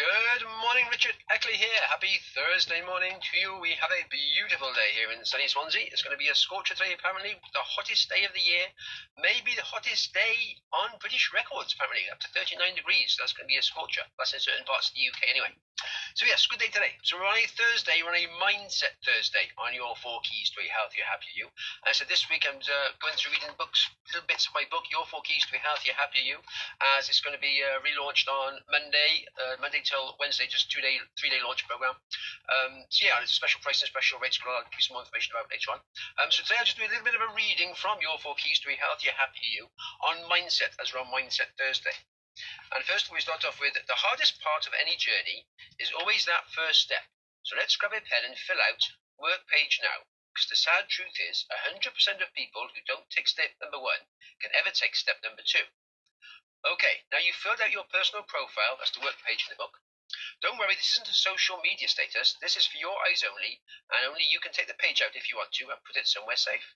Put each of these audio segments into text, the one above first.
Good morning, Richard Eckley here. Happy Thursday morning to you. We have a beautiful day here in sunny Swansea. It's going to be a scorcher today, apparently, the hottest day of the year. Maybe the hottest day on British records, apparently, up to 39 degrees. That's going to be a scorcher. That's in certain parts of the UK anyway. So, yes, good day today. So, we're on a Thursday, we're on a Mindset Thursday on your four keys to a healthier, happier you. And so, this week I'm uh, going through reading books, little bits of my book, Your Four Keys to a Healthier, Happier You, as it's going to be uh, relaunched on Monday, uh, Monday till Wednesday, just two day, three day launch program. Um, so yeah, it's special price and special rates. I'll give you some more information about later on. Um, so today I'll just do a little bit of a reading from your four keys to a healthier, happier you on mindset, as we're on Mindset Thursday. And first we start off with the hardest part of any journey is always that first step. So let's grab a pen and fill out work page now. Because the sad truth is, 100% of people who don't take step number one can ever take step number two. Okay, now you've filled out your personal profile, that's the work page in the book. Don't worry, this isn't a social media status. This is for your eyes only, and only you can take the page out if you want to and put it somewhere safe.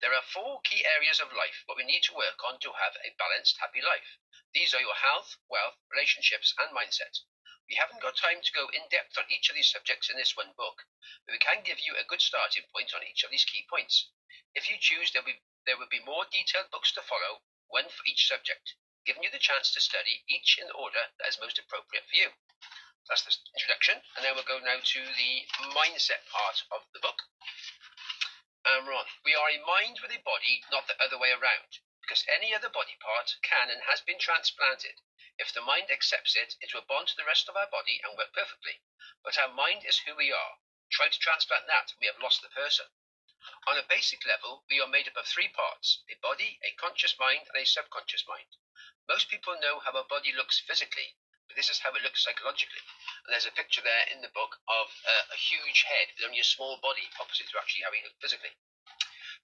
There are four key areas of life that we need to work on to have a balanced, happy life. These are your health, wealth, relationships, and mindset. We haven't got time to go in depth on each of these subjects in this one book, but we can give you a good starting point on each of these key points. If you choose, there will be, there will be more detailed books to follow, one for each subject, giving you the chance to study each in the order that is most appropriate for you. That's the introduction. And then we'll go now to the mindset part of the book. Um, and we're. We are a mind with a body, not the other way around. Because any other body part can and has been transplanted. If the mind accepts it, it will bond to the rest of our body and work perfectly. But our mind is who we are. Try to transplant that, we have lost the person. On a basic level, we are made up of three parts a body, a conscious mind, and a subconscious mind. Most people know how a body looks physically, but this is how it looks psychologically. And there's a picture there in the book of uh, a huge head with only a small body opposite to actually how he looked physically.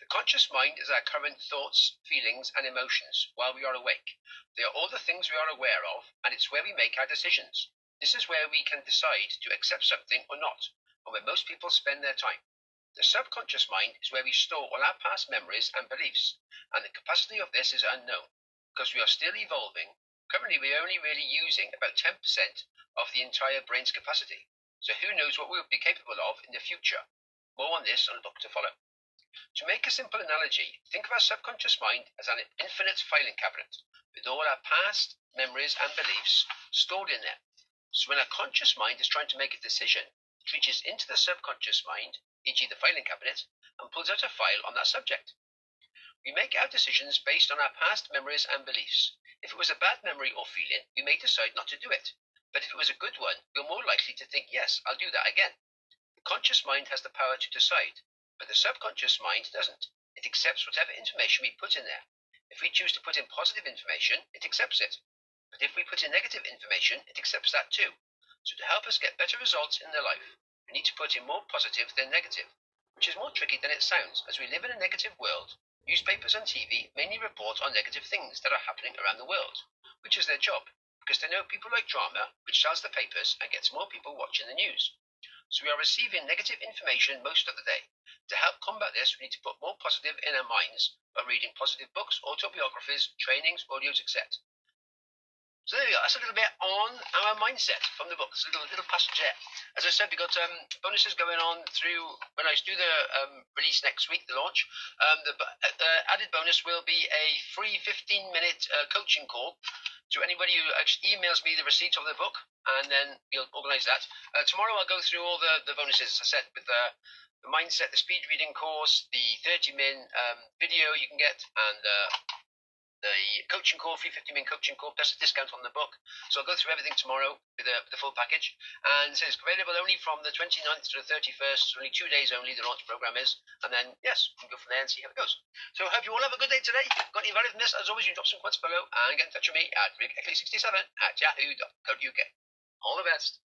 The conscious mind is our current thoughts, feelings, and emotions while we are awake. They are all the things we are aware of, and it's where we make our decisions. This is where we can decide to accept something or not, and where most people spend their time. The subconscious mind is where we store all our past memories and beliefs, and the capacity of this is unknown, because we are still evolving Currently, we're only really using about 10% of the entire brain's capacity. So who knows what we'll be capable of in the future? More on this on book to follow. To make a simple analogy, think of our subconscious mind as an infinite filing cabinet with all our past memories and beliefs stored in there. So when our conscious mind is trying to make a decision, it reaches into the subconscious mind, e.g., the filing cabinet, and pulls out a file on that subject. We make our decisions based on our past memories and beliefs. If it was a bad memory or feeling, we may decide not to do it. But if it was a good one, we're more likely to think, yes, I'll do that again. The conscious mind has the power to decide, but the subconscious mind doesn't. It accepts whatever information we put in there. If we choose to put in positive information, it accepts it. But if we put in negative information, it accepts that too. So to help us get better results in their life, we need to put in more positive than negative, which is more tricky than it sounds, as we live in a negative world Newspapers and TV mainly report on negative things that are happening around the world, which is their job, because they know people like drama, which sells the papers and gets more people watching the news. So we are receiving negative information most of the day. To help combat this, we need to put more positive in our minds by reading positive books, autobiographies, trainings, audios, etc. So there you go. That's a little bit on our mindset from the book. It's a little little passage there. As I said, we've got um, bonuses going on through when I do the um, release next week, the launch. Um, the uh, added bonus will be a free 15-minute uh, coaching call to anybody who actually emails me the receipt of the book, and then we'll organise that. Uh, tomorrow I'll go through all the, the bonuses, as I said, with the, the mindset, the speed reading course, the 30-min um, video you can get, and uh, the coaching call, free 50 min coaching call, a discount on the book. So I'll go through everything tomorrow with uh, the, the full package. And so it's available only from the 29th to the 31st, only two days only, the launch program is. And then, yes, we can go from there and see how it goes. So I hope you all have a good day today. Got any value from this? As always, you drop some comments below and get in touch with me at rickeckley67 at yahoo.co.uk. All the best.